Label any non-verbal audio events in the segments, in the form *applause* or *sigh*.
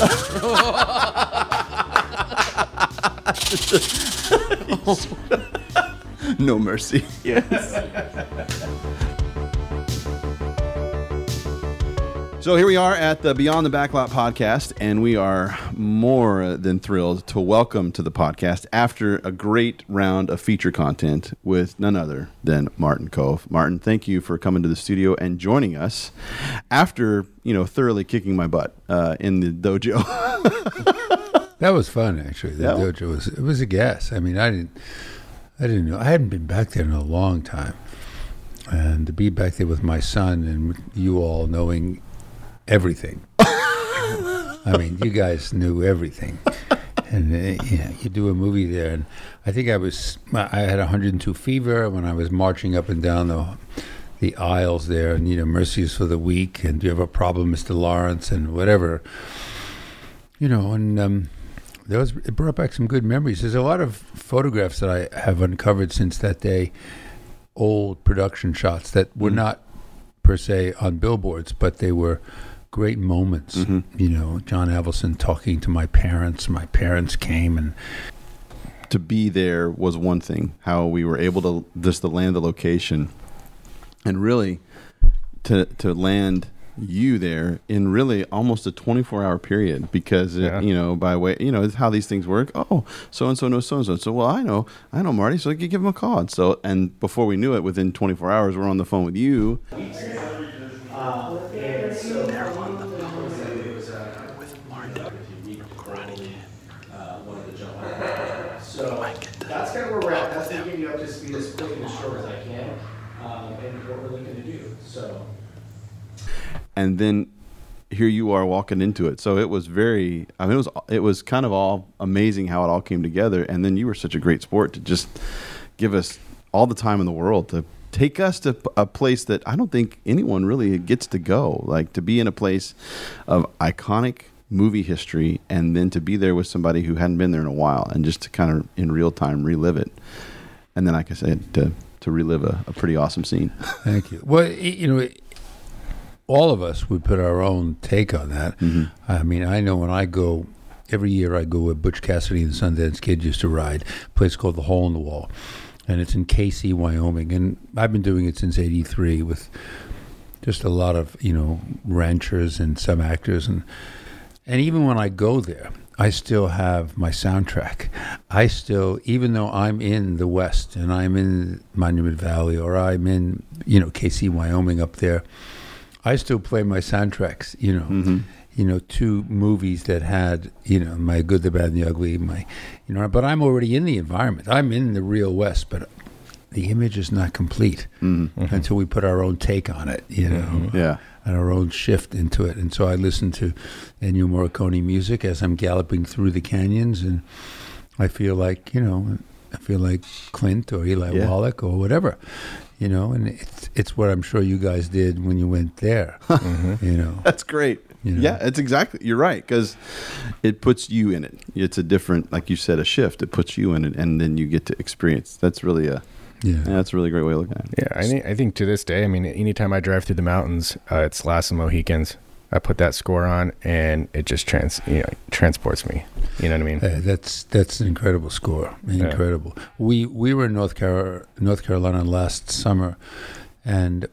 *laughs* no mercy. So here we are at the Beyond the Backlot podcast, and we are more than thrilled to welcome to the podcast after a great round of feature content with none other than Martin Kove. Martin, thank you for coming to the studio and joining us after you know thoroughly kicking my butt uh, in the dojo. *laughs* That was fun, actually. The Yeah. dojo was it was a gas. I mean, I didn't, I didn't know. I hadn't been back there in a long time, and to be back there with my son and you all knowing everything. I mean, you guys knew everything, and uh, you know, you do a movie there, and I think I was I had 102 fever when I was marching up and down the the aisles there, and you know, mercy is for the weak, and do you have a problem, Mr. Lawrence, and whatever you know, and um, there was it brought back some good memories. There's a lot of photographs that I have uncovered since that day, old production shots that were not per se on billboards, but they were great moments. Mm-hmm. You know, John Avildsen talking to my parents. My parents came and to be there was one thing. How we were able to just to land the location, and really to to land you there in really almost a 24 hour period because it, Yeah. you know by way you know it's how these things work oh so and so knows so and so so well i know i know marty so you give him a call and so and before we knew it within 24 hours we're on the phone with you So that's kind of where we're at. That's to get you up to speed as quick and as short as I can, um, and what we're looking to do. So. And then here you are walking into it. So it was very i mean it was it was kind of all amazing how it all came together. And then you were such a great sport to just give us all the time in the world to take us to a place that i don't think anyone really gets to go. Like to be in a place of iconic movie history and then to be there with somebody who hadn't been there in a while and just to kind of in real time relive it. And then like i said to to relive a, a pretty awesome scene. Thank you. Well, you know, it- all of us would put our own take on that. Mm-hmm. I mean, I know when I go every year, I go where Butch Cassidy and Sundance Kid used to ride. A place called the Hole in the Wall, and it's in Kaycee, Wyoming. And I've been doing it since '83 with just a lot of you know ranchers and some actors and and even when I go there, I still have my soundtrack. I still, even though I'm in the West and I'm in Monument Valley or I'm in, you know, Kaycee, Wyoming up there, I still play my soundtracks, you know, mm-hmm. you know, to movies that had, you know, my good, the bad, and the ugly, my, you know, but I'm already in the environment. I'm in the real West, but the image is not complete mm-hmm. Mm-hmm. until we put our own take on it, you know yeah. and our own shift into it. And so I listen to Ennio Morricone music as I'm galloping through the canyons, and I feel like you know, I feel like Clint or Eli Yeah. Wallach or whatever, you know. And it's it's what I'm sure you guys did when you went there, *laughs* you know. That's great. You know? Yeah, it's exactly. You're right because it puts you in it. It's a different, like you said, a shift. It puts you in it, and then you get to experience. That's really a. Yeah. Yeah, that's a really great way of looking at it. Yeah, I think, I think to this day, I mean, anytime I drive through the mountains, uh, it's Last of Mohicans. I put that score on, and it just trans, you know, transports me. You know what I mean? Uh, that's that's an incredible score. Incredible. We we were in North Carolina, North Carolina last summer, and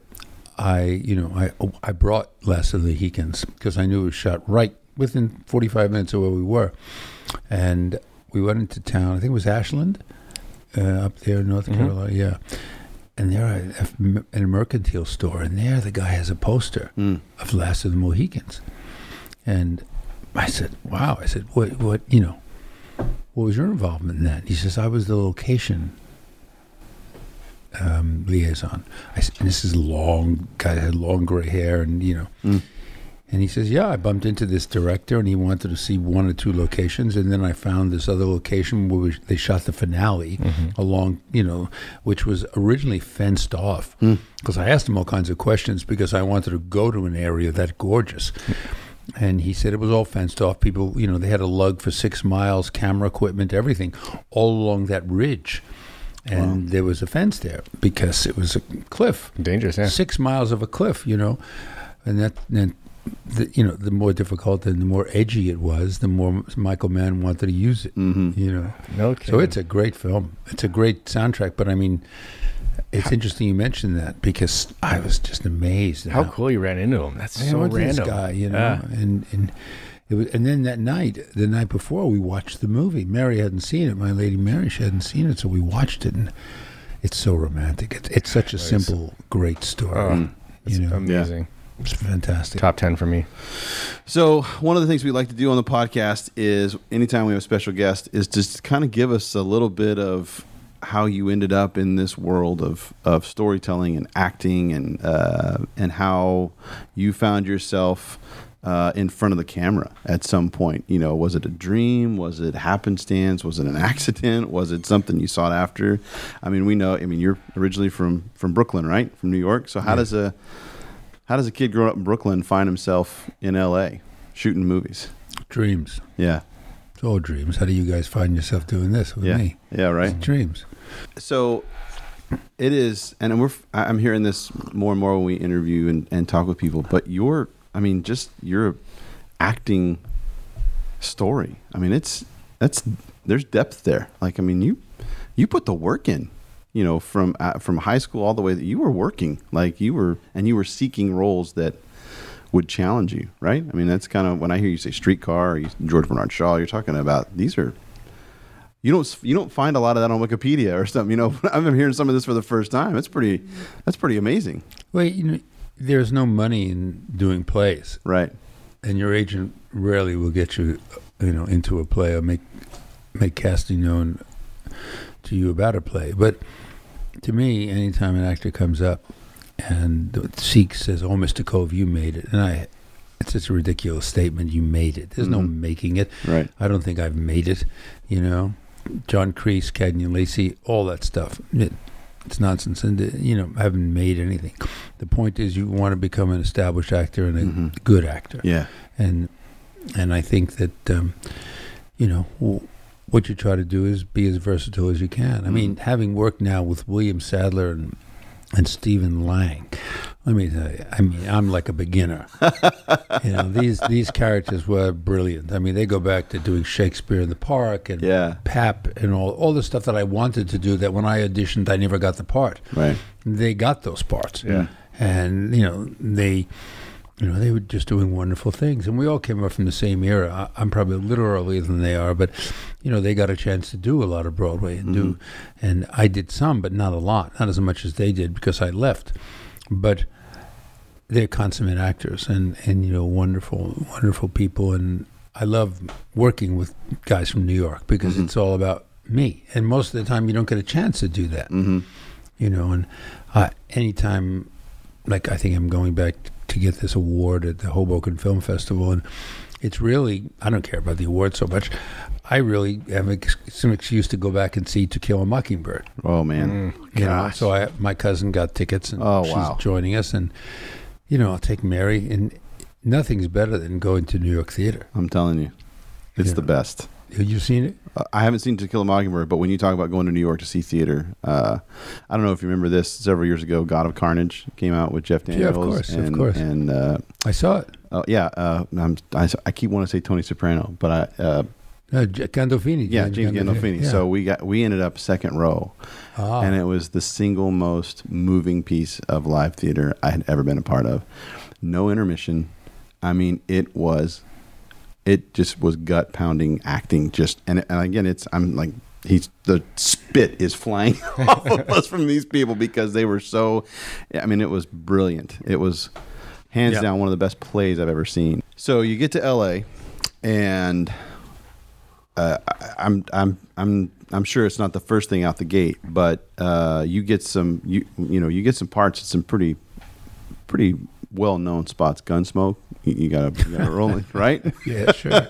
I you know I I brought Last of the Mohicans because I knew it was shot right within 45 minutes of where we were, and we went into town. I think it was Ashland, uh, up there in North Carolina. Yeah. And there, I, in a mercantile store, and there the guy has a poster Mm. of Last of the Mohicans, and I said, "Wow!" I said, "What? What? You know, what was your involvement in that?" He says, "I was the location um, liaison." I said, "This is long guy had long gray hair, and you know." Mm. And he says, "Yeah, I bumped into this director, and he wanted to see one or two locations, and then I found this other location where we, they shot the finale mm-hmm. along, you know, which was originally fenced off. Hmm. Because I asked him all kinds of questions because I wanted to go to an area that gorgeous." And he said it was all fenced off. People, you know, they had a lug for six miles, camera equipment, everything, all along that ridge. And there was a fence there because it was a cliff Dangerous, yeah. six miles of a cliff, you know, and that then the, you know, the more difficult and the more edgy it was, the more Michael Mann wanted to use it. hmm You know, No so it's a great film. It's a great soundtrack. But I mean, it's interesting you mentioned that because I was just amazed. at how cool you ran into him. That's Man, so random. this guy, you know, Yeah. and and it was, and then that night, the night before, we watched the movie. Mary hadn't seen it. My lady Mary, she hadn't seen it, so we watched it, and it's so romantic. It's it's such a Nice. simple, great story. Oh, it's you know, amazing. It's fantastic. Top ten for me. So one of the things we like to do on the podcast is anytime we have a special guest is just kind of give us a little bit of how you ended up in this world of, of storytelling and acting and uh, and how you found yourself uh, in front of the camera at some point. You know, was it a dream? Was it happenstance? Was it an accident? Was it something you sought after? I mean, we know. I mean, you're originally from from Brooklyn, right? From New York. So how Yeah. does a how does a kid grow up in Brooklyn find himself in L.A. shooting movies? Dreams. Yeah, It's all dreams. How do you guys find yourself doing this with yeah, me? yeah. Right. It's dreams. So it is, and we're. I'm hearing this more and more when we interview and, and talk with people. But your, I mean, just your acting story. I mean, it's that's there's depth there. Like, I mean, you you put the work in. You know, from uh, from high school all the way that you were working, like you were, and you were seeking roles that would challenge you, right? I mean, that's kind of when I hear you say streetcar or you, George Bernard Shaw, you're talking about these are you don't you don't find a lot of that on Wikipedia or something. You know, *laughs* I'm hearing some of this for the first time. It's pretty that's pretty amazing, Well, you know, there's no money in doing plays, right? and your agent rarely will get you, you know, into a play or make make casting known to you about a play. But to me, anytime an actor comes up and seeks says, "Oh, Mr. Kove, you made it," and I, it's just a ridiculous statement. You made it. There's no Mhm. making it. Right. I don't think I've made it. You know, John Kreese, Cagney Lacey, all that stuff. It, it's nonsense, and uh, you know, I haven't made anything. The point is, you want to become an established actor and a Mhm. good actor, Yeah. and and I think that um, you know w- what you try to do is be as versatile as you can. I mean, Mhm. having worked now with William Sadler and and Stephen Lang, let me tell you, I mean, I'm like a beginner. *laughs* you know, these these characters were brilliant. I mean, they go back to doing Shakespeare in the Park and Yeah. Papp and all all the stuff that I wanted to do. That when I auditioned, I never got the part. Right. They got those parts. Yeah. and you know they. You know, they were just doing wonderful things. And we all came up from the same era. I, I'm probably a little earlier than they are, but, you know, they got a chance to do a lot of Broadway and do. And I did some, but not a lot, not as much as they did because I left. But they're consummate actors and, and, you know, wonderful, wonderful people. And I love working with guys from New York because it's all about me. And most of the time, you don't get a chance to do that Mm-hmm. you know and uh, anytime like i think i'm going back to get this award at the hoboken film festival and it's really i don't care about the award so much i really have ex- some excuse to go back and see to kill a mockingbird Oh man. Mm. you know so I, my cousin got tickets and Oh, she's wow. joining us and you know i'll take mary and nothing's better than going to new york theater I'm telling you, it's Yeah. the best. Have you seen it Uh, I haven't seen To Kill a Mockingbird, but when you talk about going to New York to see theater, uh, I don't know if you remember this. Several years ago, God of Carnage came out with Jeff Daniels. Yeah, of course, of and, course. And uh, i saw it oh yeah, uh, I'm, I, I keep wanting to say Tony Soprano, but I uh, uh, Gandolfini yeah James Gandolfini. Yeah. So we got we ended up second row, ah. and it was the single most moving piece of live theater I had ever been a part of. No intermission. I mean, it was, it just was gut pounding acting. Just and, and again, it's I'm like he's the spit is flying *laughs* off of *laughs* us from these people because they were so. I mean, it was brilliant. It was hands Yeah. down one of the best plays I've ever seen. So you get to L.A. and uh, I'm I'm I'm I'm sure it's not the first thing out the gate, but uh, you get some you you know you get some parts at some pretty pretty well known spots. Gunsmoke, you, you you gotta roll it, *laughs* right? *laughs* Yeah, sure.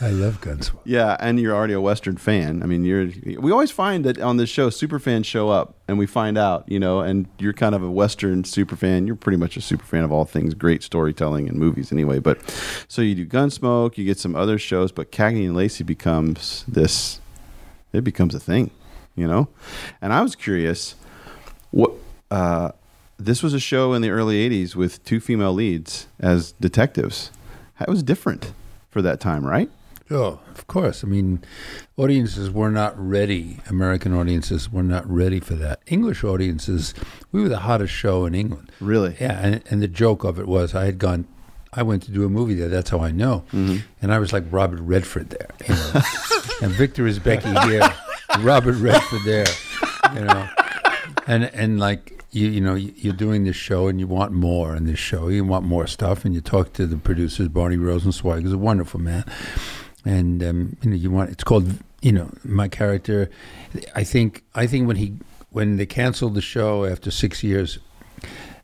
I love Gunsmoke. Yeah, and you're already a Western fan. I mean, you're. We always find that on this show, super fans show up, and we find out, you know, and you're kind of a Western super fan. You're pretty much a super fan of all things great storytelling and movies, anyway. But so you do Gunsmoke, you get some other shows, but Cagney and Lacey becomes this. It becomes a thing, you know. And I was curious, what uh, this was a show in the early '80s with two female leads as detectives. That was different for that time, right? Oh, of course. I mean, audiences were not ready. American audiences were not ready for that. English audiences, we were the hottest show in England. Really? Yeah, and, and the joke of it was I had gone, I went to do a movie there. That's how I know. Mm-hmm. And I was like Robert Redford there, you know. *laughs* and Victor Isbecki here, *laughs* Robert Redford there, you know. And and like you you know you- you're doing this show and you want more in this show. You want more stuff, and you talk to the producers. Barney Rosenzweig is a wonderful man, and um, you know you want. It's called you know my character. I think I think when he when they canceled the show after six years,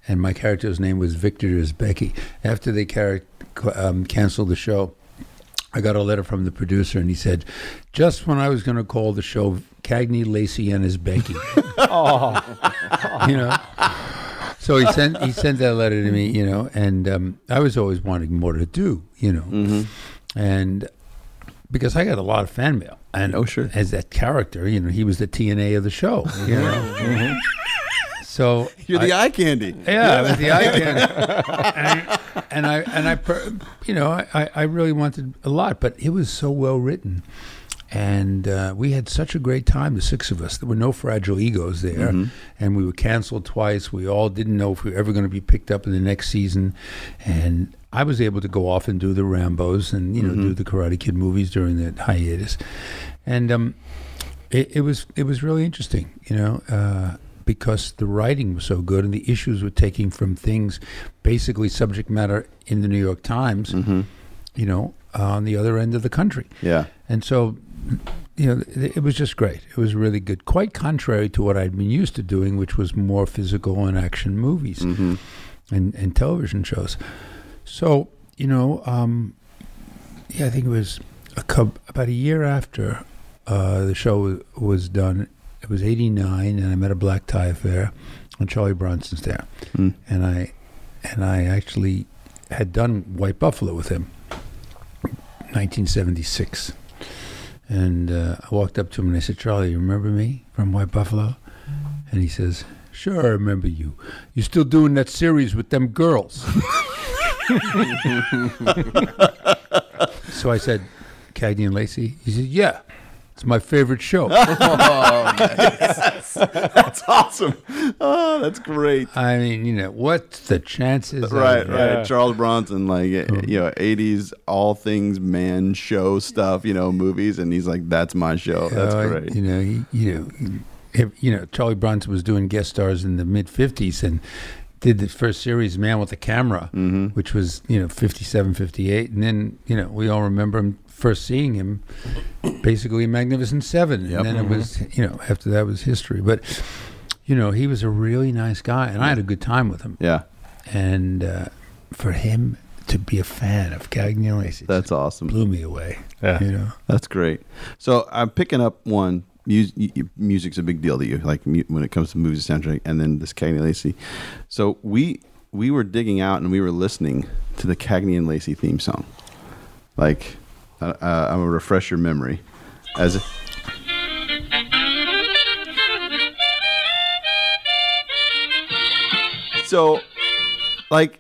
and my character's name was Victor Isbecki. After they car- um, canceled the show, I got a letter from the producer, and he said, "Just when I was going to call the show Cagney, Lacey, and Isbecki." *laughs* oh, *laughs* you know. So he sent he sent that letter to me, you know, and um, I was always wanting more to do, you know, and because I got a lot of fan mail, and Oh, sure. as that character, you know, he was the TNA of the show, you know. *laughs* So You're the eye candy. yeah, with the eye candy. and, and I and I, you know, I, I really wanted a lot, but it was so well written, and uh, we had such a great time. The six of us. There were no fragile egos there, and we were canceled twice. We all didn't know if we were ever going to be picked up in the next season, and I was able to go off and do the Rambo's and you know do the Karate Kid movies during the hiatus, and um, it, it was it was really interesting, you know, uh, because the writing was so good and the issues were taking from things, basically subject matter in the New York Times, you know, on the other end of the country, Yeah. and so. You know, it it was just great. It was really good. Quite contrary to what I'd been used to doing, which was more physical and action movies Mm-hmm. and, and television shows. So, you know, um, yeah, I think it was a cou- about a year after uh, the show wa- was done. It was '89, and I met a black tie affair, and Charlie Bronson's there, Mm. and I and I actually had done White Buffalo with him, 1976. And uh, I walked up to him and I said, "Charlie, you remember me from White Buffalo?" And he says, "Sure, I remember you. You're still doing that series with them girls?" *laughs* so I said, "Cagney and Lacey." He said, "Yeah, it's my favorite show." *laughs* *laughs* That's awesome. Oh, that's great. I mean, you know, what's the chances? of Right, that? right. Charles Bronson, like you know, '80s all things man show stuff, you know, movies, and he's like, "That's my show." That's Uh, great. You know, he, you know, if, you know, Charlie Bronson was doing guest stars in the mid '50s and did the first series, Man with the Camera, Mm-hmm. which was you know '57, '58, and then you know we all remember him first seeing him basically in Magnificent Seven, Yep. and then it was you know after that was history. But you know, he was a really nice guy, and I had a good time with him. Yeah, And uh, for him to be a fan of Cagney and Lacey, that's awesome. blew me away. Yeah. You know. That's great. So I'm picking up one. Mus- y- y- music's a big deal to you, like when it comes to movies soundtrack, and then this Cagney and Lacey. So we we were digging out and we were listening to the Cagney and Lacey theme song. Like, uh, I'm gonna refresh your memory. As a, so, like,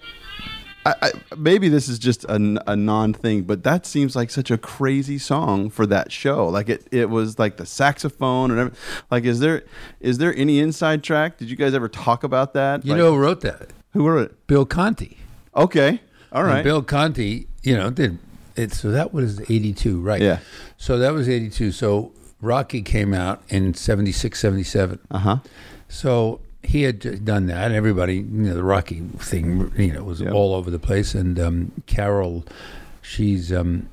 I, I, maybe this is just a non thing, but that seems like such a crazy song for that show. Like it, it was like the saxophone and everything. Like, is there is there any inside track? Did you guys ever talk about that? You Like, know who wrote that? who wrote it? Bill Conti. Okay, all right. And. Bill Conti, you know, did it. So that was 82, right? Yeah. So that was 82. So Rocky came out in 76, 77. Uh huh. So he had done that, and everybody, you know, the Rocky thing, you know, was Yep. all over the place. And um, Carol, she's um,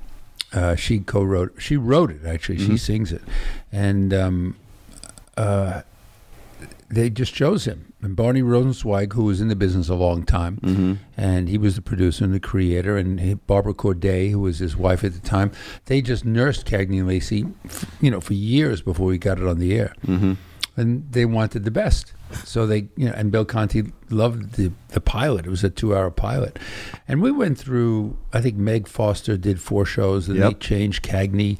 uh, she co-wrote, she wrote it actually. Mm-hmm. She sings it, and um, uh, they just chose him. And Barney Rosenzweig, who was in the business a long time, Mm-hmm. and he was the producer and the creator, and Barbara Corday, who was his wife at the time, they just nursed Cagney and Lacey, you know, for years before we got it on the air Mm-hmm. and they wanted the best. So they, you know, and Bill Conti loved the the pilot. It was a two hour pilot, and we went through. I think Meg Foster did four shows, and they changed Cagney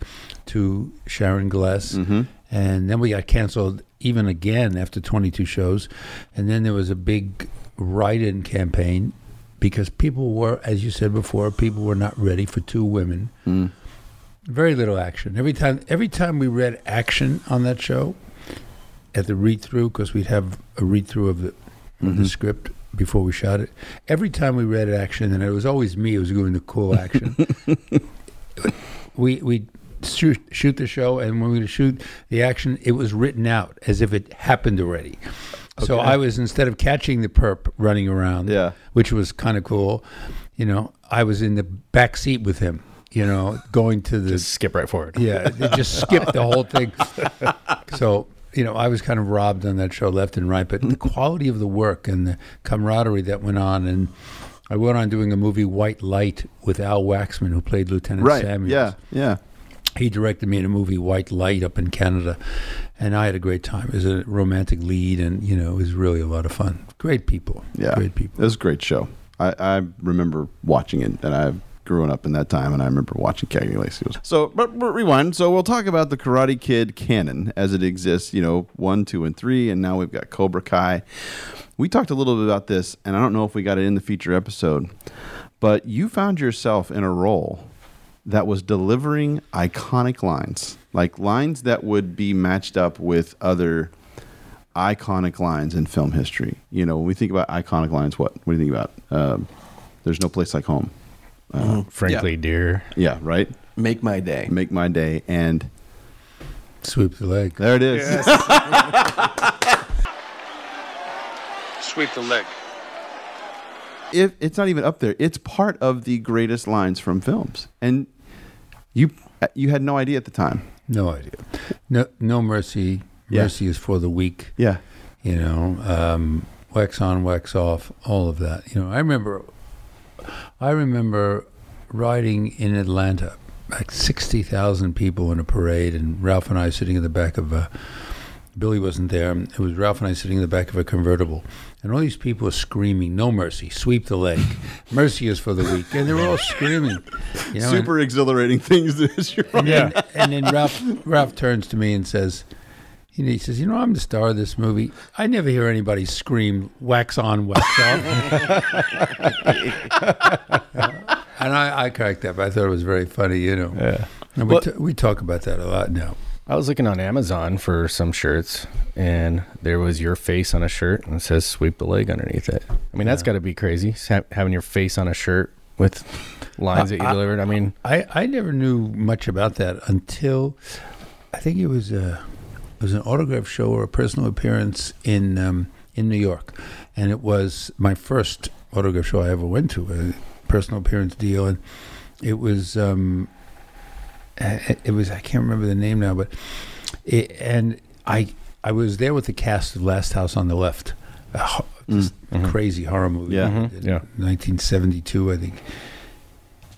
to Sharon Gless, Mm-hmm. and then we got canceled even again after 22 shows, and then there was a big write-in campaign because people were, as you said before, people were not ready for two women. Mm. Very little action. Every time, every time we read action on that show, at the read-through, because we'd have a read-through of the of the script before we shot it. Every time we read action, and it was always me who was doing the cool action. *laughs* we we shoot, shoot the show, and when we would shoot the action, it was written out as if it happened already. So I was instead of catching the perp running around, Yeah. which was kind of cool. You know, I was in the back seat with him. You know, going to the Just skip right forward. yeah, they just *laughs* skip the whole thing. So, you know, I was kind of robbed on that show left and right, but the quality of the work and the camaraderie that went on. And I went on doing a movie, White Light, with Al Waxman, who played Lieutenant Right. Samuels. Yeah. Yeah. He directed me in a movie, White Light, up in Canada. And I had a great time. It was a romantic lead, and, you know, it was really a lot of fun. Great people. Yeah. Great people. It was a great show. I, I remember watching it, and I growing up in that time, and I remember watching Cagney Lacey. So, but, but rewind. So we'll talk about the Karate Kid canon as it exists. You know, one, two, and three, and now we've got Cobra Kai. We talked a little bit about this, and I don't know if we got it in the feature episode, but you found yourself in a role that was delivering iconic lines, like lines that would be matched up with other iconic lines in film history. You know, when we think about iconic lines, what what do you think about? Um, There's no place like home. Uh, Frankly, dear. yeah, right. Make my day. Make my day, and Sweep the leg. there it is. *laughs* Sweep the leg. if it's not even up there, it's part of the greatest lines from films, and you you had no idea at the time. No idea. No, no mercy. Yeah. Mercy is for the weak. Yeah, you know, um, wax on, wax off, all of that. You know, I remember, I remember riding in Atlanta, like sixty thousand people in a parade, and Ralph and I sitting in the back of a. Billy wasn't there. It was Ralph and I sitting in the back of a convertible, and all these people are screaming, "No mercy! Sweep the leg! Mercy is for the weak!" And they're all screaming. You know, and- super exhilarating things. This *laughs* year. and then, and then Ralph Ralph turns to me and says, you know, he says, "You know, I'm the star of this movie. I never hear anybody scream wax on, wax off." *laughs* and I, I cracked up. I thought it was very funny. You know, Yeah. and we Well- t- we talk about that a lot now. I was looking on Amazon for some shirts, and there was your face on a shirt, and it says "sweep the leg" underneath it. I mean, that's got to be crazy ha- having your face on a shirt with lines that you I- delivered. I mean, I, I never knew much about that until I think it was a it was an autograph show or a personal appearance in um, in New York, and it was my first autograph show I ever went to, a personal appearance deal, and it was um, it, it was I can't remember the name now, but it, and I I was there with the cast of Last House on the Left, a ho- just crazy horror movie, Yeah. Mhm. in Yeah. 1972 I think,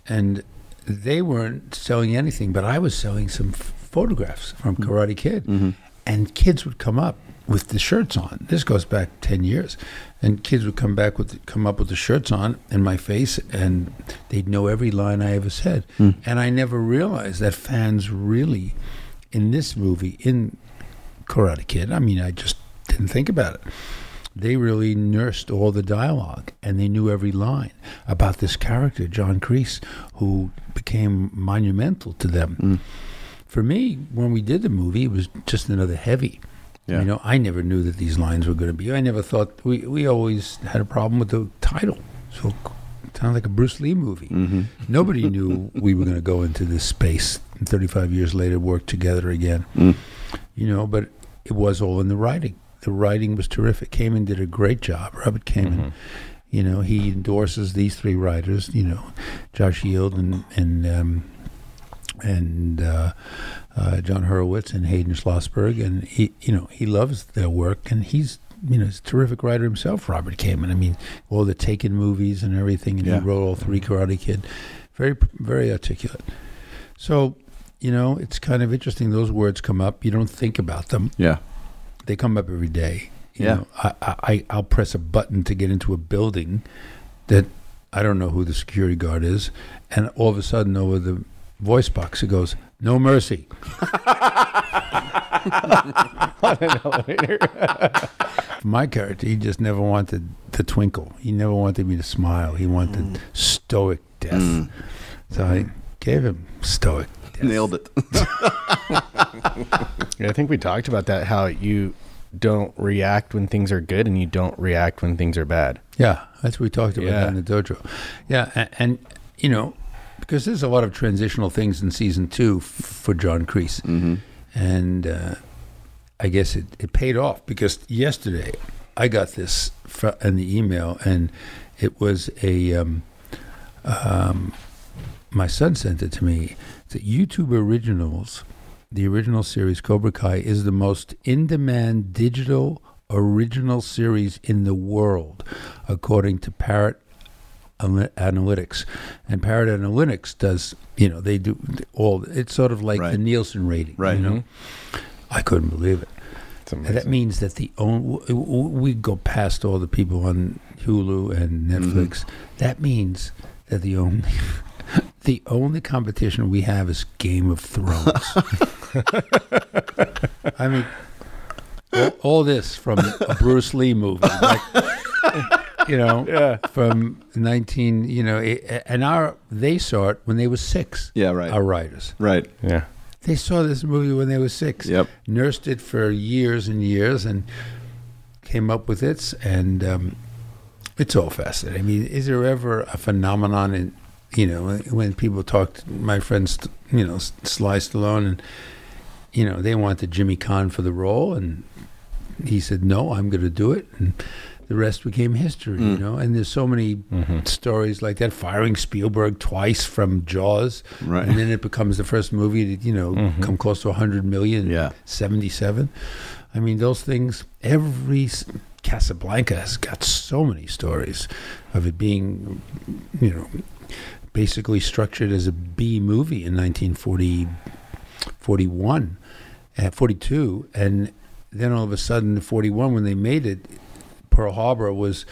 and they weren't selling anything, but I was selling some f- photographs from Karate Kid, Mhm. and kids would come up with the shirts on. This goes back ten years, and kids would come back with come up with the shirts on in my face, and they'd know every line I ever said. Hmm. And I never realized that fans really, in this movie, in Karate Kid, I mean, I just didn't think about it. They really nursed all the dialogue, and they knew every line about this character, John Kreese, who became monumental to them. Hmm. For me, when we did the movie, it was just another heavy. Yeah. You know, I never knew that these lines were going to be. I never thought we we always had a problem with the title. So it sounded like a Bruce Lee movie. Mm-hmm. Nobody knew *laughs* we were going to go into this space. And 35 years later, work together again. Mm. You know, but it was all in the writing. The writing was terrific. Kamen did a great job. Robert Kamen. You know, he endorses these three writers. You know, Josh Heald and and um, and uh, uh, Jon Hurwitz and Hayden Schlossberg, and he, you know, he loves their work, and he's, you know, he's a terrific writer himself. Robert Kamen. I mean, all the Taken movies and everything, and Yeah. he wrote all three Karate Kid. Very, very articulate. So, you know, it's kind of interesting. Those words come up. You don't think about them. Yeah. They come up every day. You Yeah. know, I, I, I'll press a button to get into a building that I don't know who the security guard is, and all of a sudden over the voice box it goes, "No mercy." *laughs* *laughs* My character, he just never wanted the twinkle. He never wanted me to smile. He wanted mm. stoic death. Mm. So I gave him stoic death. Nailed it. *laughs* Yeah, I think we talked about that. How you don't react when things are good, and you don't react when things are bad. Yeah, that's what we talked about Yeah. in the dojo. Yeah, and, and you know, because there's a lot of transitional things in season two f- for John Kreese, Mm-hmm. and uh, I guess it, it paid off because yesterday I got this fr- in the email, and it was a um, um, my son sent it to me. That YouTube Originals, the original series Cobra Kai, is the most in-demand digital original series in the world, according to Parrot Analytics. And Parrot Analytics does, you know, they do all. It's sort of like the Nielsen rating, Right. You know, mm-hmm. I couldn't believe it. That means that the only we go past all the people on Hulu and mm-hmm. Netflix. That means that the only *laughs* the only competition we have is Game of Thrones. *laughs* I mean, all, all this from a Bruce Lee movie, like, *laughs* you know, *laughs* Yeah. from nineteen, you know, and our they saw it when they were six. Yeah, right. Our writers, Right. Yeah. they saw this movie when they were six Yep. nursed it for years and years and came up with it and um, it's all fascinating. I mean, is there ever a phenomenon in you know when- when people talk to my friends, you know, Sly Stallone and you know they wanted Jimmy Caan for the role and he said no, I'm going to do it and the rest became history, you mm. know. And there's so many mm-hmm. stories like that. Firing Spielberg twice from Jaws, Right. and then it becomes the first movie to you know mm-hmm. come close to 100 million. Yeah. 77. I mean, those things. Every Casablanca has got so many stories of it being, you know, basically structured as a B movie in 1940, 41, uh, 42, and then all of a sudden, 41, when they made it, Pearl Harbor was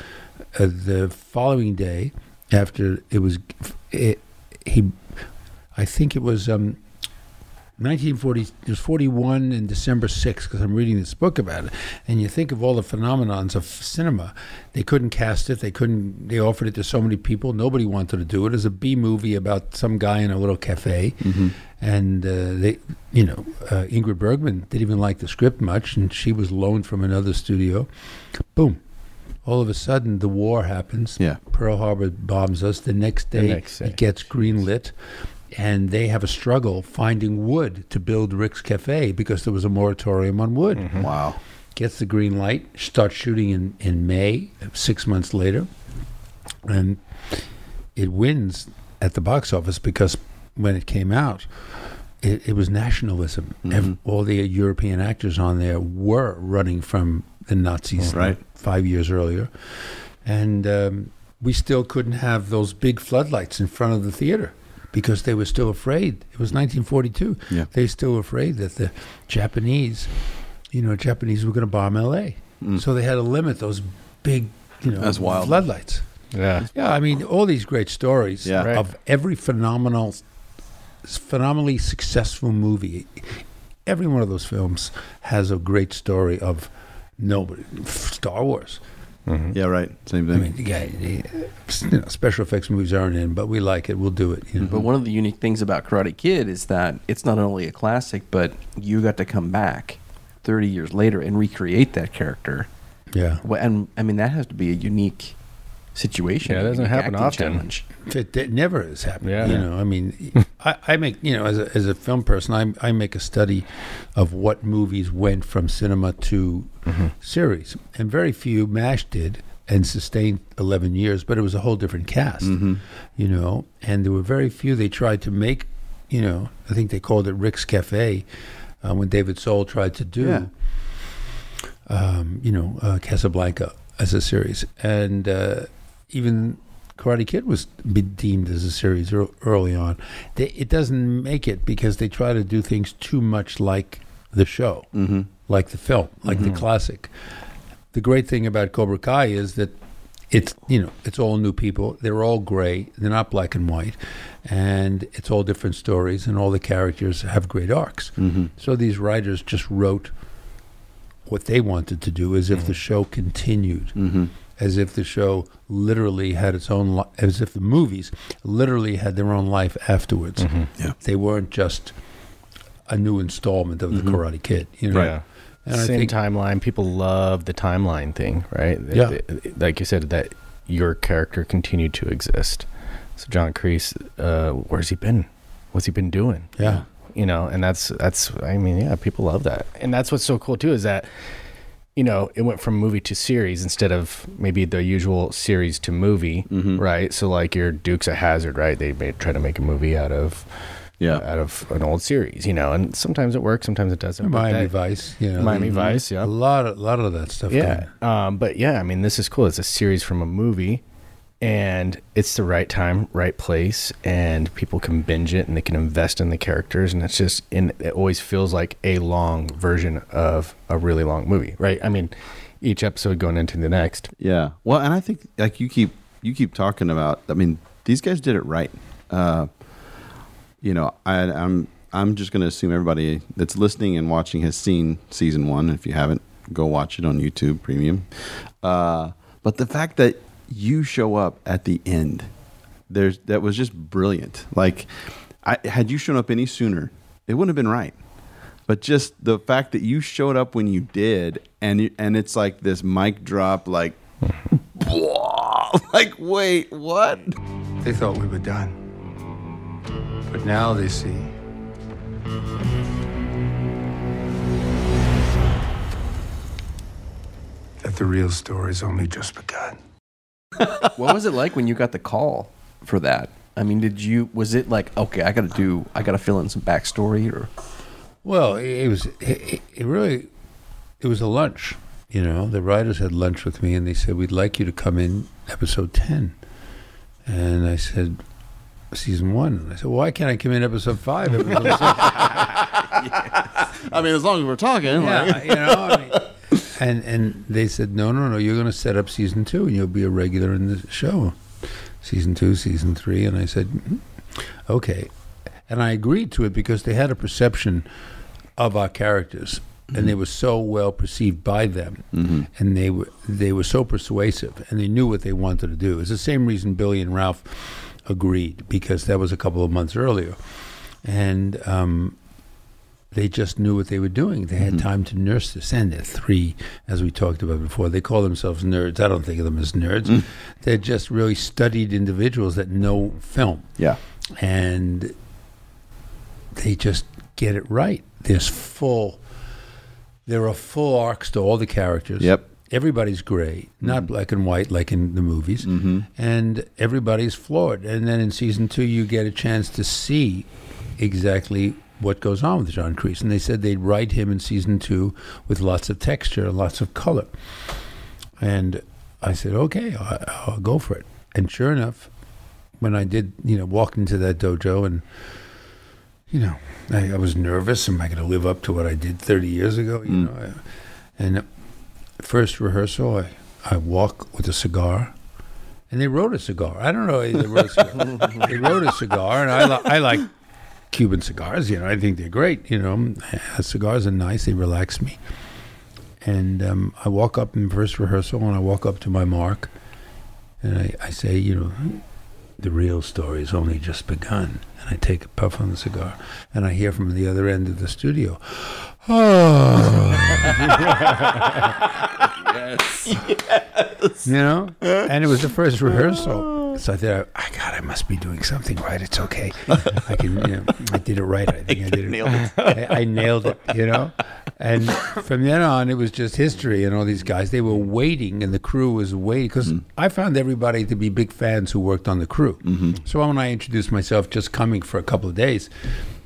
uh, the following day after it was it, he I think it was um 1940 it was 41 and December 6th because I'm reading this book about it. And you think of all the phenomenons of cinema. They couldn't cast it. They couldn't they offered it to so many people. Nobody wanted to do it. As a B movie about some guy in a little cafe. And uh, they you know uh, Ingrid Bergman didn't even like the script much and she was loaned from another studio. Boom all of a sudden the war happens Yeah. Pearl Harbor bombs us the next The day next day. it gets greenlit and they have a struggle finding wood to build Rick's Cafe because there was a moratorium on wood. Mm-hmm. Wow. Gets the green light, starts shooting in, in May, six months later, and it wins at the box office because when it came out, it, it was nationalism. Ev- all the European actors on there were running from the Nazis Right. five years earlier. And um, we still couldn't have those big floodlights in front of the theater because they were still afraid. It was 1942. Yeah. They were still afraid that the Japanese, you know, Japanese were going to bomb L.A. So they had to limit those big, you know, That's wild. floodlights. Yeah. Yeah, I mean, all these great stories Yeah. Right. of every phenomenal, phenomenally successful movie. Every one of those films has a great story of nobody. Star Wars. Mm-hmm. Yeah, right. Same thing. I thing. mean, yeah, the- you know, special effects movies aren't in, but we like it. We'll do it. You mm-hmm. know? But one of the unique things about Karate Kid is that it's not only a classic, but you got to come back 30 years later and recreate that character. yeah, And I mean, that has to be a unique situation. Yeah, it doesn't happen often. Challenge. it, it never has happened. Yeah. You know, I mean, I, I make you know as a, as a film person, I I make a study of what movies went from cinema to series, and very few. Mash did and sustained eleven years, but it was a whole different cast. You know, and there were very few. They tried to make, you know, I think they called it Rick's Cafe uh, when David Soul tried to do. Yeah. um, you know, uh, Casablanca as a series, and uh, even Karate Kid was deemed as a series early on. They, it doesn't make it because they try to do things too much like the show, Mm-hmm. like the film, like the classic. The great thing about Cobra Kai is that it's you know it's all new people. They're all gray. They're not black and white, and it's all different stories. And all the characters have great arcs. Mm-hmm. So these writers just wrote what they wanted to do, as if the show continued, Mm-hmm. As if the show literally had its own, li- as if the movies literally had their own life afterwards. Yeah. They weren't just a new installment of Mhm. the Karate Kid. You know? Yeah. And I Same think timeline. People love the timeline thing, right? Yeah. Th- th- Like you said, that your character continued to exist. So John Kreese, uh, where's he been? What's he been doing? Yeah. You know, and that's that's. I mean, yeah, people love that, and that's what's so cool too is that, you know, it went from movie to series instead of maybe the usual series to movie, Mhm. right? So like your Dukes of Hazzard, right? They made try to make a movie out of Yeah. out of an old series, you know, and sometimes it works, sometimes it doesn't. Miami that- Vice. You know, Miami the- Vice, yeah. A lot of, lot of that stuff. Yeah. Um, but yeah, I mean, this is cool. It's a series from a movie, and it's the right time, right place, and people can binge it and they can invest in the characters, and it's just, and it always feels like a long version of a really long movie, right? I mean, each episode going into the next. Yeah. Well, and I think like you keep you keep talking about. I mean, these guys did it right. Uh, you know, I, I'm I'm just going to assume everybody that's listening and watching has seen season one. If you haven't, go watch it on YouTube Premium. Uh, but the fact that you show up at the end, there's that was just brilliant. Like, I had you shown up any sooner, it wouldn't have been right. But just the fact that you showed up when you did, and you, and it's like this mic drop, like, *laughs* like wait, what? They thought we were done. But now they see. That the real story's only just begun. What was it like when you got the call for that? I mean, did you? Was it like okay? I got to do. I got to fill in some backstory, or Well, it, it was it, it really it was a lunch. You know, the writers had lunch with me, and they said we'd like you to come in episode ten. And I said, season one. And I said, why can't I come in episode five? Episode six? *laughs* I mean, as long as we're talking, yeah, you know. I mean, and and they said, no, no, no. You're going to set up season two, and you'll be a regular in the show. Season two, season three, and I said, "Mm, okay. And I agreed to it because they had a perception of our characters, and they were so well perceived by them, and they were they were so persuasive, and they knew what they wanted to do. It's the same reason Billy and Ralph agreed because that was a couple of months earlier, and um, they just knew what they were doing. They had mm-hmm. time to nurse this, and they're three, as we talked about before. They call themselves nerds. I don't think of them as nerds. Mm. They're just really studied individuals that know film yeah, and they just get it right. There's full, there are full arcs to all the characters. Yep. Everybody's gray, not mm-hmm. black and white like in the movies, mm-hmm. and everybody's flawed. And then in season two, you get a chance to see exactly what goes on with John Kreese. And they said they'd write him in season two with lots of texture and lots of color. And I said, okay, I, I'll go for it. And sure enough, when I did, you know, walk into that dojo and, you know, I, I was nervous. Am I going to live up to what I did 30 years ago? You mm. know, I, and first rehearsal, I, I walk with a cigar. And they wrote a cigar. I don't know. They wrote a cigar. *laughs* they wrote a cigar, and I, li- I like Cuban cigars. You know, I think they're great. You know, Uh, cigars are nice. They relax me. And um, I walk up in first rehearsal, and I walk up to my mark, and I, I say, you know, the real story has only just begun. And I take a puff on the cigar, and I hear from the other end of the studio, oh. Yes. *laughs* yes. You know? And it was the first rehearsal. So I thought, I God, I must be doing something right. It's okay. *laughs* I can, you know, I did it right. I think I, did it. nailed it. *laughs* I, I nailed it, you know? And from then on, it was just history. And all these guys, they were waiting, and the crew was waiting. Because mm-hmm. I found everybody to be big fans who worked on the crew. Mm-hmm. So when I introduced myself, just coming for a couple of days,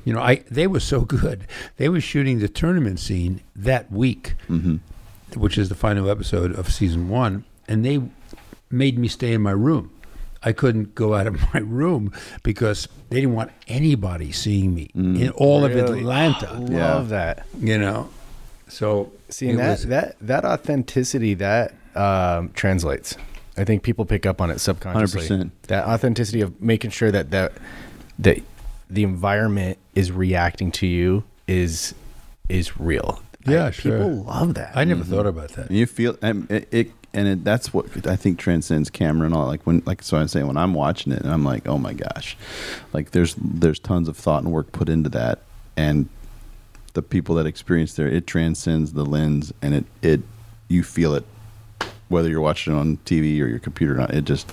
you know, I they were so *laughs* good. They were shooting the tournament scene that week, mm-hmm. which is the final episode of season one, and they made me stay in my room. I couldn't go out of *laughs* my room because they didn't want anybody seeing me in all of Really? Atlanta. *gasps* Love that. You know, so seeing that, was- that that authenticity that um, translates. I think people pick up on it subconsciously. 100%. That authenticity of making sure that that that the environment is reacting to you is is real. Yeah, I- sure. People love that. I never thought about that. You feel and it, it and it, that's what I think transcends camera and all. Like when, like so, I'm saying when I'm watching it, and I'm like, oh my gosh, like there's there's tons of thought and work put into that, and the people that experience there, it transcends the lens, and it it you feel it whether you're watching it on TV or your computer or not. It just,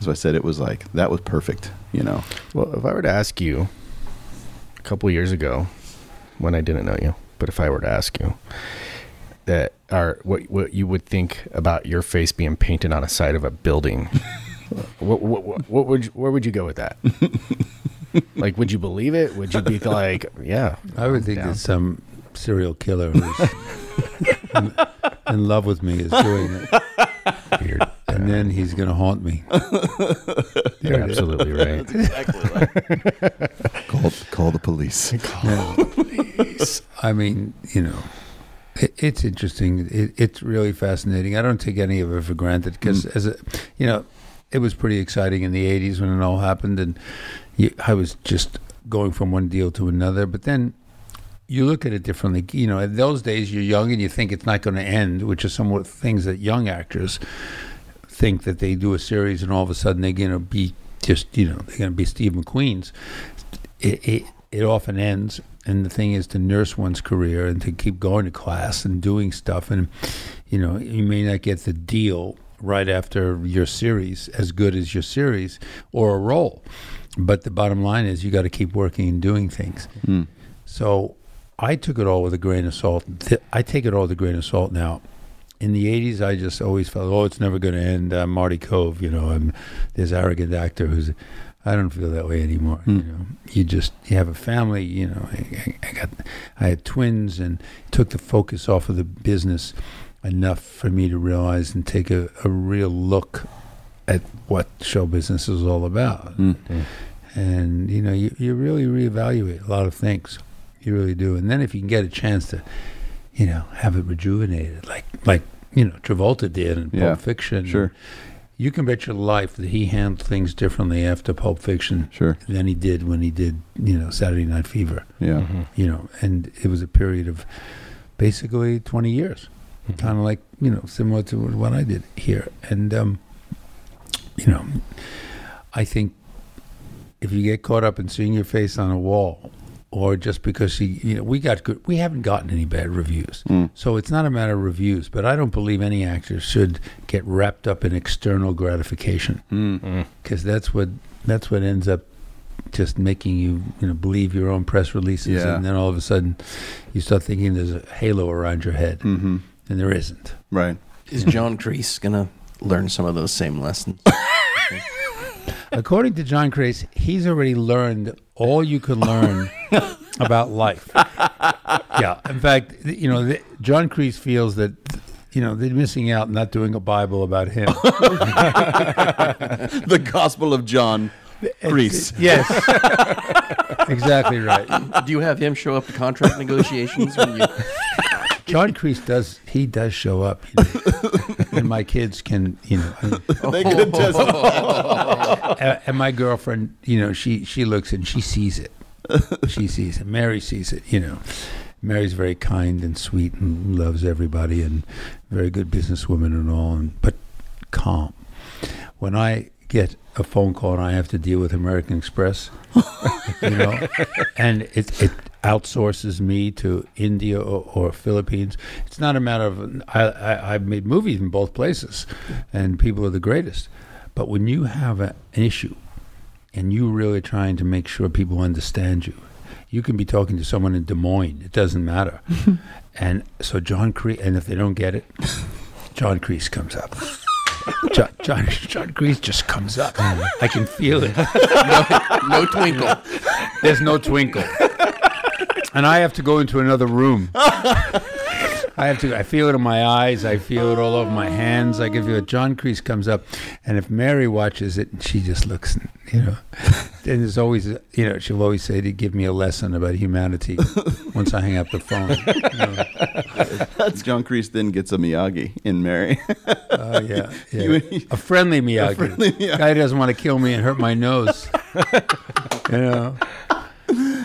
as I said, it was like that was perfect. You know, Well, if I were to ask you a couple years ago, when I didn't know you, but if I were to ask you that, or what what you would think about your face being painted on a side of a building, *laughs* what, what, what, what would you, where would you go with that? *laughs* like, would you believe it? Would you be *laughs* like, yeah? I would think down. that some serial killer who's in, in love with me is doing it. Weird. And then he's going to haunt me. You're absolutely right. Exactly. call call the police. Call police. I mean, you know, it, it's interesting. It, it's really fascinating. I don't take any of it for granted because, mm. as a, you know, it was pretty exciting in the '80s when it all happened, and you, I was just going from one deal to another. But then you look at it differently. You know, in those days, you're young and you think it's not going to end, which is some of the things that young actors think that they do a series and all of a sudden they're going to be just, you know, they're going to be Steve McQueen's. It, it, it often ends. And the thing is to nurse one's career and to keep going to class and doing stuff. And, you know, you may not get the deal right after your series as good as your series or a role. But the bottom line is you got to keep working and doing things. Hmm. So I took it all with a grain of salt. I take it all with a grain of salt now. In the '80s, I just always felt, oh, it's never going to end. I'm Marty Kove, you know. I'm this arrogant actor who's. I don't feel that way anymore. You hmm. know, you just you have a family. You know, I, I got, I had twins, and took the focus off of the business enough for me to realize and take a, a real look at what show business is all about. Hmm. And you know, you, you really reevaluate a lot of things. You really do. And then if you can get a chance to, you know, have it rejuvenated, like like you know Travolta did in Yeah, Pulp Fiction. sure. You can bet your life that he handled things differently after Pulp Fiction Sure. than he did when he did, you know, Saturday Night Fever. Yeah. You know, and it was a period of basically 20 years, kind of like, you know, similar to what I did here. And, um, you know, I think if you get caught up in seeing your face on a wall, or just because you, you know, we got good, we haven't gotten any bad reviews. Mm. So it's not a matter of reviews, but I don't believe any actor should get wrapped up in external gratification mm. Mm. because that's what that's what ends up just making you, you know, believe your own press releases, Yeah. and then all of a sudden you start thinking there's a halo around your head, Mm-hmm. and there isn't. Right. Is John Kreese gonna learn some of those same lessons? *laughs* According to John Kreese, he's already learned all you can learn *laughs* about life. Yeah. In fact, you know, th- John Kreese feels that, you know, they're missing out not doing a Bible about him. *laughs* the Gospel of John Kreese. yes. exactly right. Do you have him show up to contract negotiations when you? John Kreese does, he does show up. You know, *laughs* and my kids can, you know, I mean, *laughs* They could attest. *laughs* and, and my girlfriend, you know, she she looks and she sees it. She sees it. Mary sees it. You know, Mary's very kind and sweet and loves everybody and very good businesswoman and all, and but calm. When I get a phone call and I have to deal with American Express, you know, and it it outsources me to India or, or Philippines. It's not a matter of I, I I've made movies in both places, and people are the greatest. But when you have a, an issue, and you really trying to make sure people understand you, you can be talking to someone in Des Moines. It doesn't matter. *laughs* and so John Kreese, and if they don't get it, John Kreese comes up. John, John, John Kreese just comes up. I can feel it. *laughs* No twinkle. There's no twinkle. And I have to go into another room. *laughs* I have to. I feel it in my eyes. I feel it all over my hands. I can feel it. John Kreese comes up, and if Mary watches it, she just looks. You know, and there's always, you know, she'll always say to give me a lesson about humanity *laughs* once I hang up the phone. You know, John Kreese then gets a Miyagi in Mary. uh, yeah, yeah. *laughs* You- a friendly Miyagi. A friendly Miyagi. Guy doesn't want to kill me and hurt my nose. you know.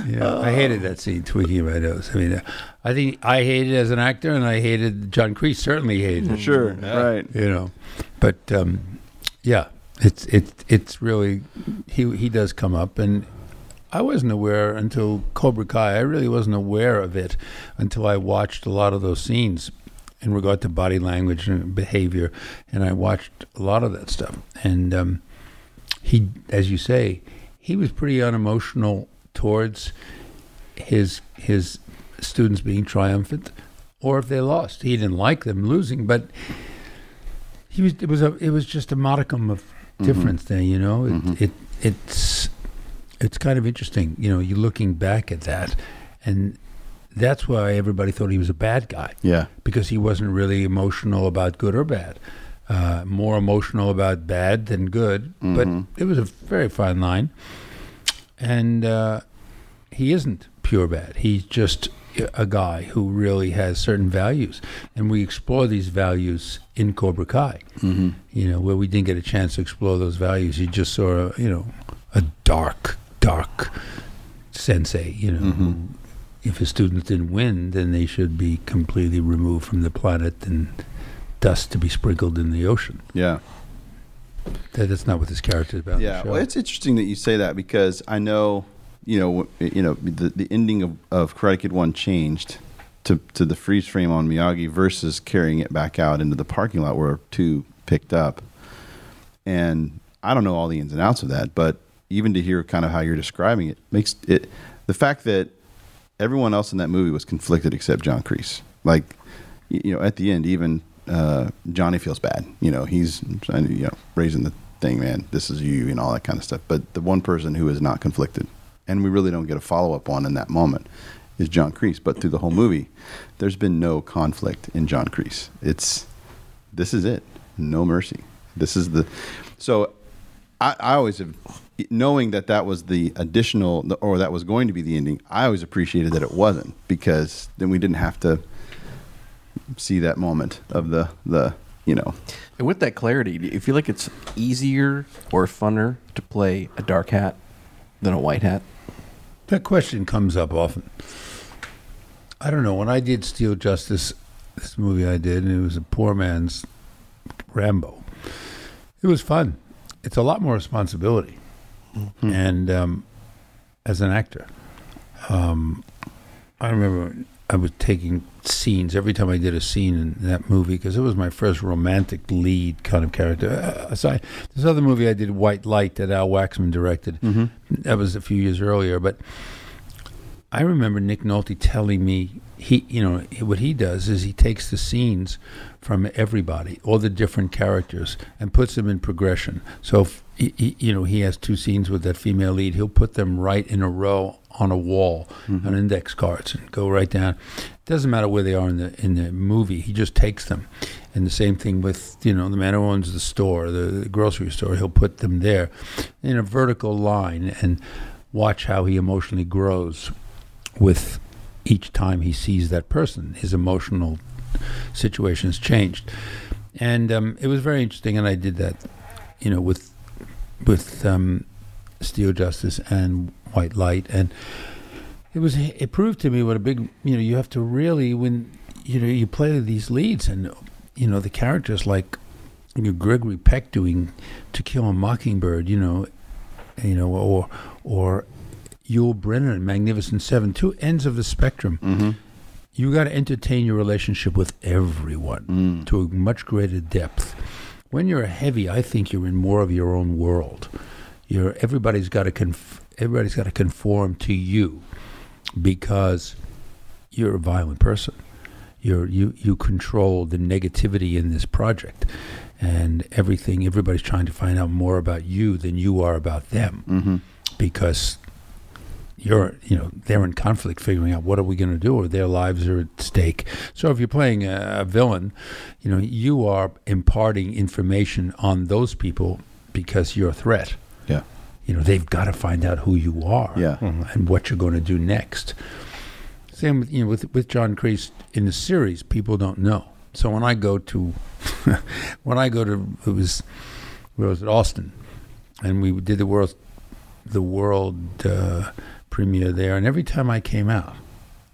Yeah, I hated that scene, tweaking my nose. I mean, uh, I think I hated it as an actor, and I hated John Kreese. Certainly hated it. sure, right. you know. But um, yeah, it's it's it's really he he does come up, and I wasn't aware until Cobra Kai. I really wasn't aware of it until I watched a lot of those scenes in regard to body language and behavior, and I watched a lot of that stuff. And um, he, as you say, he was pretty unemotional towards his his students being triumphant or if they lost. He didn't like them losing, but he was it was a it was just a modicum of mm-hmm. difference there, you know. It, mm-hmm. it it's it's kind of interesting, you know, you looking back at that and that's why everybody thought he was a bad guy Yeah, because he wasn't really emotional about good or bad. Uh, more emotional about bad than good, but mm-hmm. it was a very fine line. And uh, he isn't pure bad. He's just a guy who really has certain values, and we explore these values in Cobra Kai. Mm-hmm. You know, where we didn't get a chance to explore those values, you just saw, a, you know, a dark, dark sensei. You know, who, if his students didn't win, then they should be completely removed from the planet and dust to be sprinkled in the ocean. yeah. That, that's not what this character is about. Yeah, well, it's interesting that you say that because I know, you know, you know, the, the ending of, of Karate Kid One changed to to the freeze frame on Miyagi versus carrying it back out into the parking lot where two picked up, and I don't know all the ins and outs of that, but even to hear kind of how you're describing it makes it the fact that everyone else in that movie was conflicted except John Kreese, like you know, at the end, even uh, Johnny feels bad. You know, he's you know raising the thing, man. This is you, and all that kind of stuff. But the one person who is not conflicted, and we really don't get a follow up on in that moment, is John Kreese. But through the whole movie, there's been no conflict in John Kreese. It's this is it, no mercy. This is the so. I, I always have, knowing that that was the additional, or that was going to be the ending. I always appreciated that it wasn't because then we didn't have to see that moment of the the you know And with that clarity, do you feel like it's easier or funner to play a dark hat than a white hat? That question comes up often. I don't know. When I did Steele Justice, this movie I did, and it was a poor man's Rambo. It was fun. It's a lot more responsibility, and um, as an actor, um, I remember I was taking scenes every time I did a scene in that movie because it was my first romantic lead kind of character. Uh, aside, this other movie I did, White Light, that Al Waxman directed. That was a few years earlier, but I remember Nick Nolte telling me he, you know, what he does is he takes the scenes from everybody, all the different characters, and puts them in progression. So, if he, he- you know, he has two scenes with that female lead. He'll put them right in a row on a wall on index cards and go right down. It Doesn't matter where they are in the in the movie. He just takes them. And the same thing with you know the man who owns the store, the, the grocery store. He'll put them there in a vertical line and watch how he emotionally grows with each time he sees that person. His emotional situations changed, and um, it was very interesting. And I did that, you know, with with um, Steele Justice and White Light, and it was it proved to me what a big you know you have to really when you know you play these leads and you know the characters like you know, Gregory Peck doing To Kill a Mockingbird, you know, you know, or or Yul Brynner in Magnificent Seven, two ends of the spectrum. You got to entertain your relationship with everyone to a much greater depth. When you're a heavy, I think you're in more of your own world. You're everybody's got to conf- everybody's got to conform to you because you're a violent person. You're you you control the negativity in this project, and everything. Everybody's trying to find out more about you than you are about them, mm-hmm. because you're you know they're in conflict, figuring out what are we going to do, or their lives are at stake. So if you're playing a, a villain, you know you are imparting information on those people because you're a threat yeah you know, they've got to find out who you are Yeah. and what you're going to do next. Same with you know with with John Kreese in the series, people don't know. So when I go to *laughs* when I go to it was where was it Austin, and we did the world the world uh, premiere there, and every time I came out,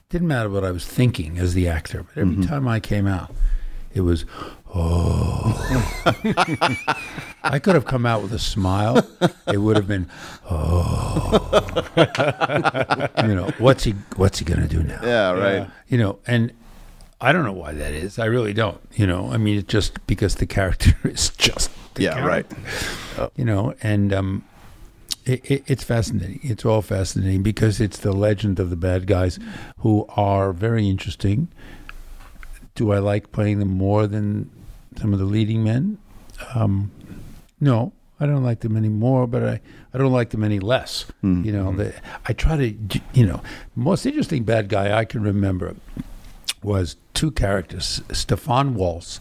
didn't matter what I was thinking as the actor, but every time I came out, it was oh. *laughs* I could have come out with a smile. It would have been oh. *laughs* you know what's he what's he gonna do now? Yeah, right. you know, and I don't know why that is. I really don't. You know, I mean, it's just because the character *laughs* is just the Yeah, right. character, You know, and um, it, it, it's fascinating. It's all fascinating because it's the legend of the bad guys who are very interesting. Do I like playing them more than some of the leading men? Um, no, I don't like them any more, but I, I don't like them any less. You know, the, I try to, you know, most interesting bad guy I can remember was two characters, Stefan Waltz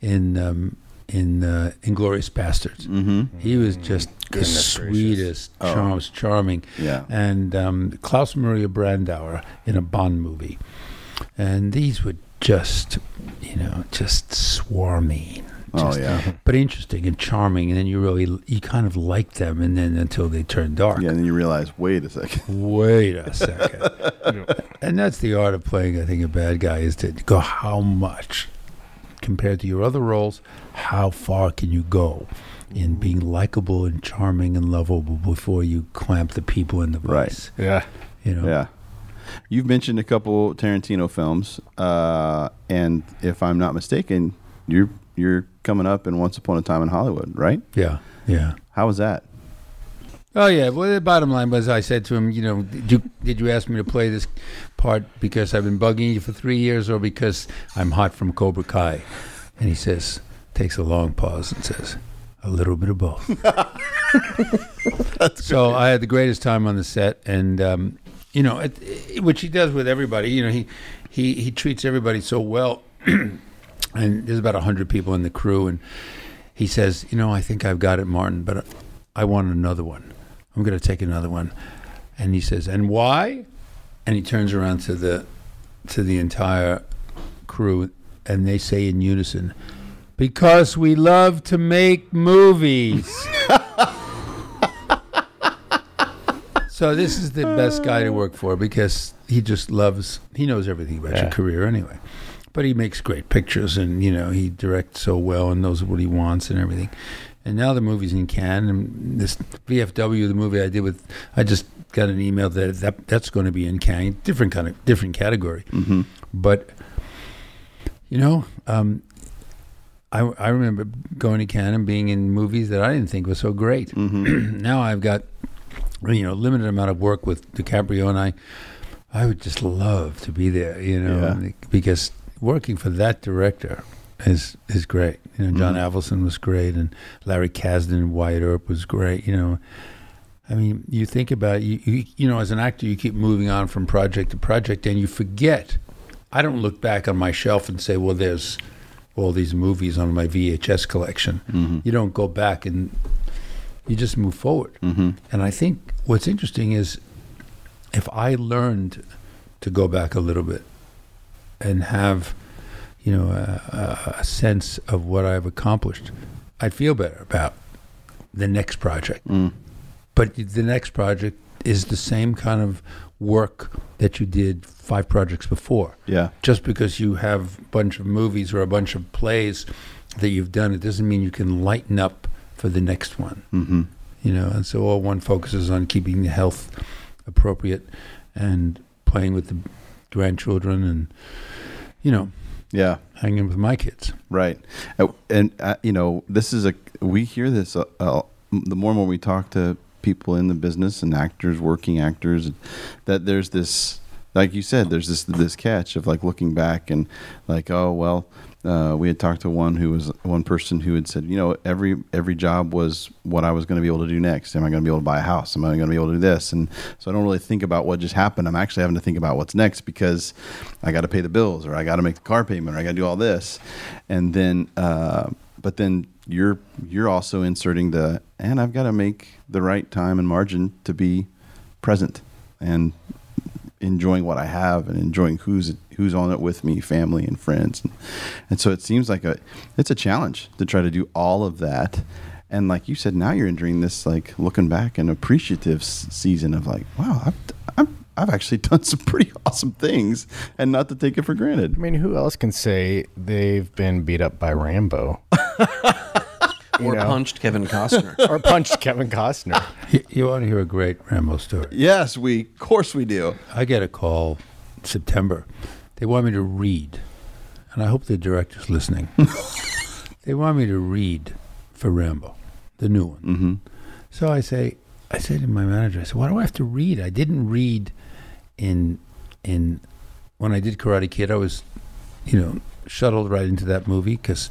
in um, in uh, Inglourious Basterds. Mm-hmm. He was just the gracious. sweetest, charms, charming. Yeah. And um, Klaus Maria Brandauer in a Bond movie, and these were just, you know, just swarming. Oh, yeah. but interesting and charming, and then you really you kind of like them, and then until they turn dark. Yeah, and then you realize, wait a second. *laughs* Wait a second. *laughs* and that's the art of playing, I think, a bad guy is to go how much compared to your other roles, how far can you go in being likable and charming and lovable before you clamp the people in the Right. vice. Yeah. You know? Yeah. You've mentioned a couple Tarantino films, uh, and if I'm not mistaken, you're you're coming up in Once Upon a Time in Hollywood, right? Yeah. Yeah. How was that? Oh yeah. Well, the bottom line was, I said to him, you know, did you did you ask me to play this part because I've been bugging you for three years, or because I'm hot from Cobra Kai? And he says, takes a long pause and says, a little bit of both. *laughs* so I had the greatest time on the set, and um, you know, it, it- which he does with everybody. You know, he he he treats everybody so well. *clears throat* and there's about hundred people in the crew, and he says, you know, I think I've got it, Martin, but I want another one. I'm going to take another one. And he says, and why? And he turns around to the to the entire crew, and they say in unison, because we love to make movies. so this is the best guy to work for because he just loves. He knows everything about your career anyway. But he makes great pictures, and you know he directs so well and knows what he wants and everything. And now the movie's in Cannes, and this VFW, the movie I did with, I just got an email that, that that's going to be in Cannes, different kind of different category. Mm-hmm. But you know, um, I I remember going to Cannes and being in movies that I didn't think were so great. Mm-hmm. *clears throat* now I've got you know limited amount of work with DiCaprio, and I I would just love to be there. You know, Yeah. because working for that director is is great. You know, John Mhm. Avildsen was great, and Larry Kasdan, and Wyatt Earp was great. You know. I mean, you think about it, you, you. You know, as an actor, you keep moving on from project to project, and you forget. I don't look back on my shelf and say, "Well, there's all these movies on my VHS collection." Mm-hmm. You don't go back and you just move forward. Mm-hmm. And I think what's interesting is if I learned to go back a little bit and have, you know, a, a, sense of what I've accomplished, I'd feel better about the next project. Mm. But the next project is the same kind of work that you did five projects before. Yeah. Just because you have a bunch of movies or a bunch of plays that you've done, it doesn't mean you can lighten up for the next one Mm-hmm. you know and so all one focuses on keeping the health appropriate and playing with the grandchildren and you know Yeah. hanging with my kids Right. Uh, And, uh, you know, this is a, we hear this, uh, uh, the more and more we talk to people in the business and actors, working actors, that there's this, like you said, there's this, this catch of like looking back and like, oh, well, uh, we had talked to one who was one person who had said, you know, every every job was what I was going to be able to do next. Am I going to be able to buy a house? Am I going to be able to do this? And so I don't really think about what just happened. I'm actually having to think about what's next because I got to pay the bills or I got to make the car payment or I got to do all this. And then, uh, but then you're you're also inserting the and I've got to make the right time and margin to be present and enjoying what I have and enjoying who's who's on it with me, family and friends, and, and so it seems like a it's a challenge to try to do all of that. And like you said, now you're entering this like looking back and appreciative season of like, wow, I've, I've I've actually *laughs* done some pretty awesome things, and not to take it for granted. I mean, who else can say they've been beat up by Rambo *laughs* or know. punched Kevin Costner. or punched Kevin Costner? You, you want to hear a great Rambo story? Yes, we of course we do. I get a call September. They want me to read, and I hope the director's listening. *laughs* they want me to read for Rambo, the new one. Mm-hmm. So I say, I say to my manager, I said, "Why do I have to read? I didn't read in in when I did Karate Kid. I was, you know, shuttled right into that movie because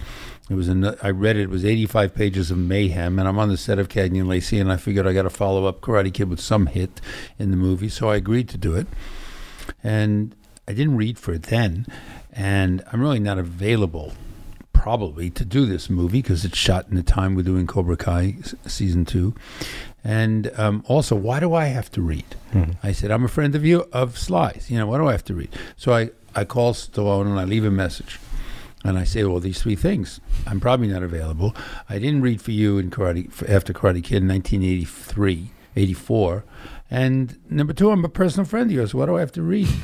it was. An, I read it. It was 85 pages of mayhem, and I'm on the set of Cagney and Lacey, and I figured I got to follow up Karate Kid with some hit in the movie, so I agreed to do it. And I didn't read for it then, and I'm really not available probably to do this movie because it's shot in the time we're doing Cobra Kai s- season two. And um, also, why do I have to read? I said, I'm a friend of you of Sly's. You know, why do I have to read? So I, I call Stallone and I leave a message. And I say, well, these three things. I'm probably not available. I didn't read for you in Karate after Karate Kid in 1983, 84. And number two, I'm a personal friend of yours. What do I have to read? *laughs*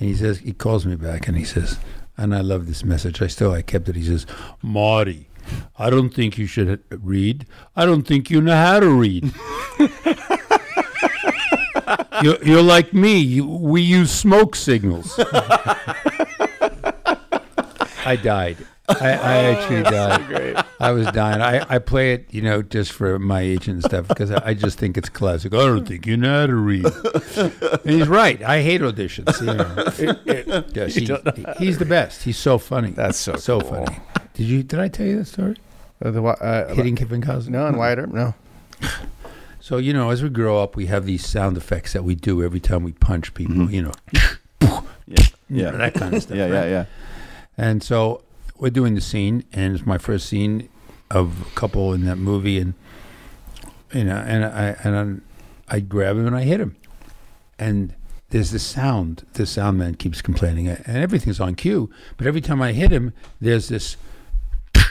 And he says, he calls me back and he says, and I love this message. I still, I kept it. He says, Marty, I don't think you should read. I don't think you know how to read. *laughs* you're, you're like me. You, we use smoke signals. *laughs* I died. I, I actually died. I was dying. I, I play it, you know, just for my agent and stuff because I, I just think it's classic. I don't think you know how to read. And he's right. I hate auditions. You know. *laughs* Yes, he- he's the best. He's so funny. That's so so cool. funny. Did you? Did I tell you that story? Uh, the, wi- uh, Hitting Kevin Costner. no, and Wyatt Earp, no. So you know, as we grow up, we have these sound effects that we do every time we punch people. You know, *laughs* *laughs* Yeah, yeah, that kind of stuff. yeah, right? yeah, yeah. And so we're doing the scene, and it's my first scene of a couple in that movie, and you know, and I and I'm, I grab him and I hit him, and there's this sound. The sound man keeps complaining, and everything's on cue. But every time I hit him, there's this *laughs*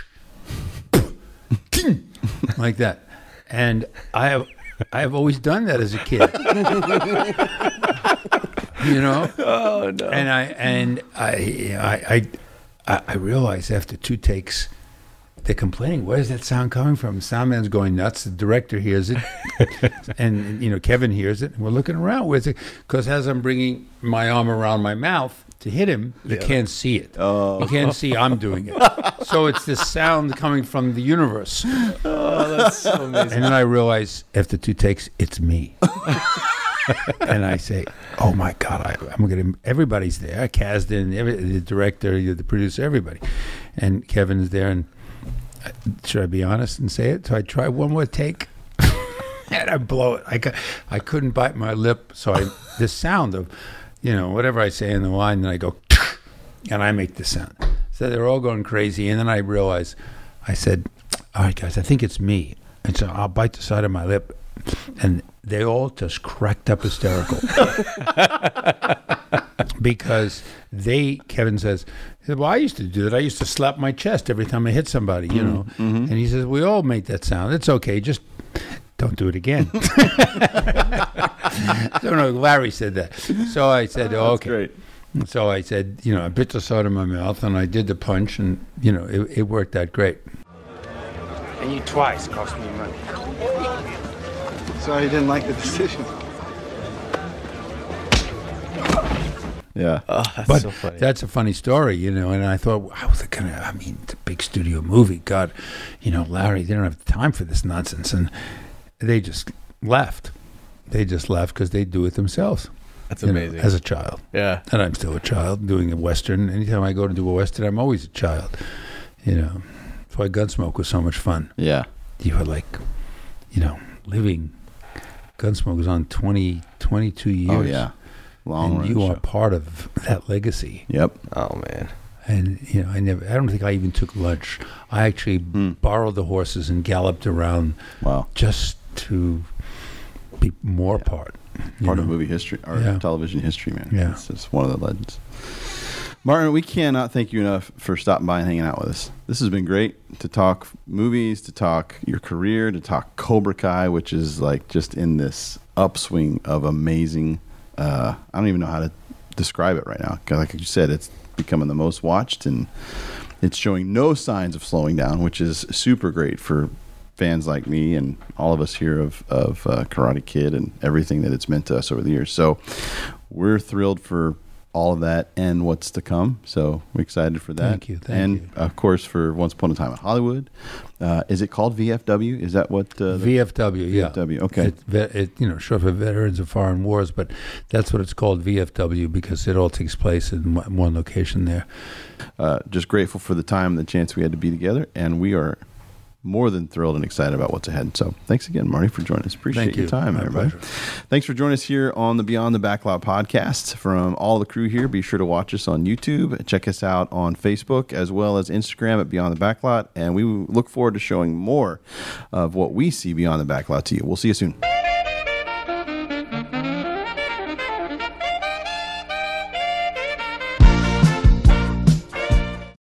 like that, and I have I have always done that as a kid. *laughs* you know. Oh no. And I and I I I I, I realized after two takes. They're complaining. Where's that sound coming from? Soundman's going nuts. The director hears it, *laughs* and you know Kevin hears it. And we're looking around. Where's it? Because as I'm bringing my arm around my mouth to hit him, you can't see it. Oh. You can't see I'm doing it. *laughs* so it's this sound coming from the universe. Oh, that's so amazing. And then I realize after two takes, it's me. *laughs* and I say, "Oh my God, I, I'm gonna." Everybody's there. Kasdan, every, the director, the producer, everybody, and Kevin's there. And uh, should I be honest and say it? So I try one more take, *laughs* and I blow it. I, I couldn't bite my lip, so I the sound of, you know, whatever I say in the line, then I go, *laughs* and I make the sound. So they're all going crazy, and then I realize, I said, "All right, guys, I think it's me." And so I'll bite the side of my lip, and they all just cracked up hysterical *laughs* because they Kevin says, "Well, I used to do that. I used to slap my chest every time I hit somebody, you mm, know." Mm-hmm. And he says, "We all make that sound. It's okay. Just don't do it again." *laughs* *laughs* so no, Larry said that. So I said, oh, "Okay." Great. So I said, you know, I bit the side of my mouth and I did the punch, and you know, it, it worked out great. And you twice cost me money. Sorry you didn't like the decision. Yeah. Oh, that's but so funny. that's a funny story, you know. And I thought, how was it gonna? I mean, it's a big studio movie. God, you know, Larry, they don't have time for this nonsense, and they just left. They just left because they do it themselves. That's you know, amazing. as a child, yeah. and I'm still a child doing a western. Anytime I go to do a western, I'm always a child. You know, that's why Gunsmoke was so much fun. Yeah. You were like, you know, living. Gunsmoke was on 20, 22 years. Oh yeah. Long and run you show. are part of that legacy. Yep. Oh man. And you know, I never. I don't think I even took lunch. I actually hmm. borrowed the horses and galloped around Wow. just to be more part. Part know. of movie history or Yeah. television history, man. Yeah. It's just one of the legends. Martin, we cannot thank you enough for stopping by and hanging out with us. This has been great to talk movies, to talk your career, to talk Cobra Kai, which is like just in this upswing of amazing. Uh, I don't even know how to describe it right now. like you said, it's becoming the most watched and it's showing no signs of slowing down, which is super great for fans like me and all of us here of of uh, Karate Kid and everything that it's meant to us over the years. So we're thrilled for all of that and what's to come. So we're excited for that. Thank you, thank you. and you. of course for Once Upon a Time in Hollywood. Uh, is it called VFW? Is that what uh, the- VFW, yeah. VFW, okay. It, it, you know, short for Veterans of Foreign Wars, but that's what it's called, VFW, because it all takes place in one- one location there. uh, just grateful for the time, and the chance we had to be together, and we are more than thrilled and excited about what's ahead. So, thanks again, Marty, for joining us. Appreciate Thank your you. time, My everybody. pleasure. Thanks for joining us here on the Beyond the Backlot podcast. From all the crew here, be sure to watch us on YouTube. Check us out on Facebook as well as Instagram at Beyond the Backlot, and we look forward to showing more of what we see beyond the backlot to you. We'll see you soon.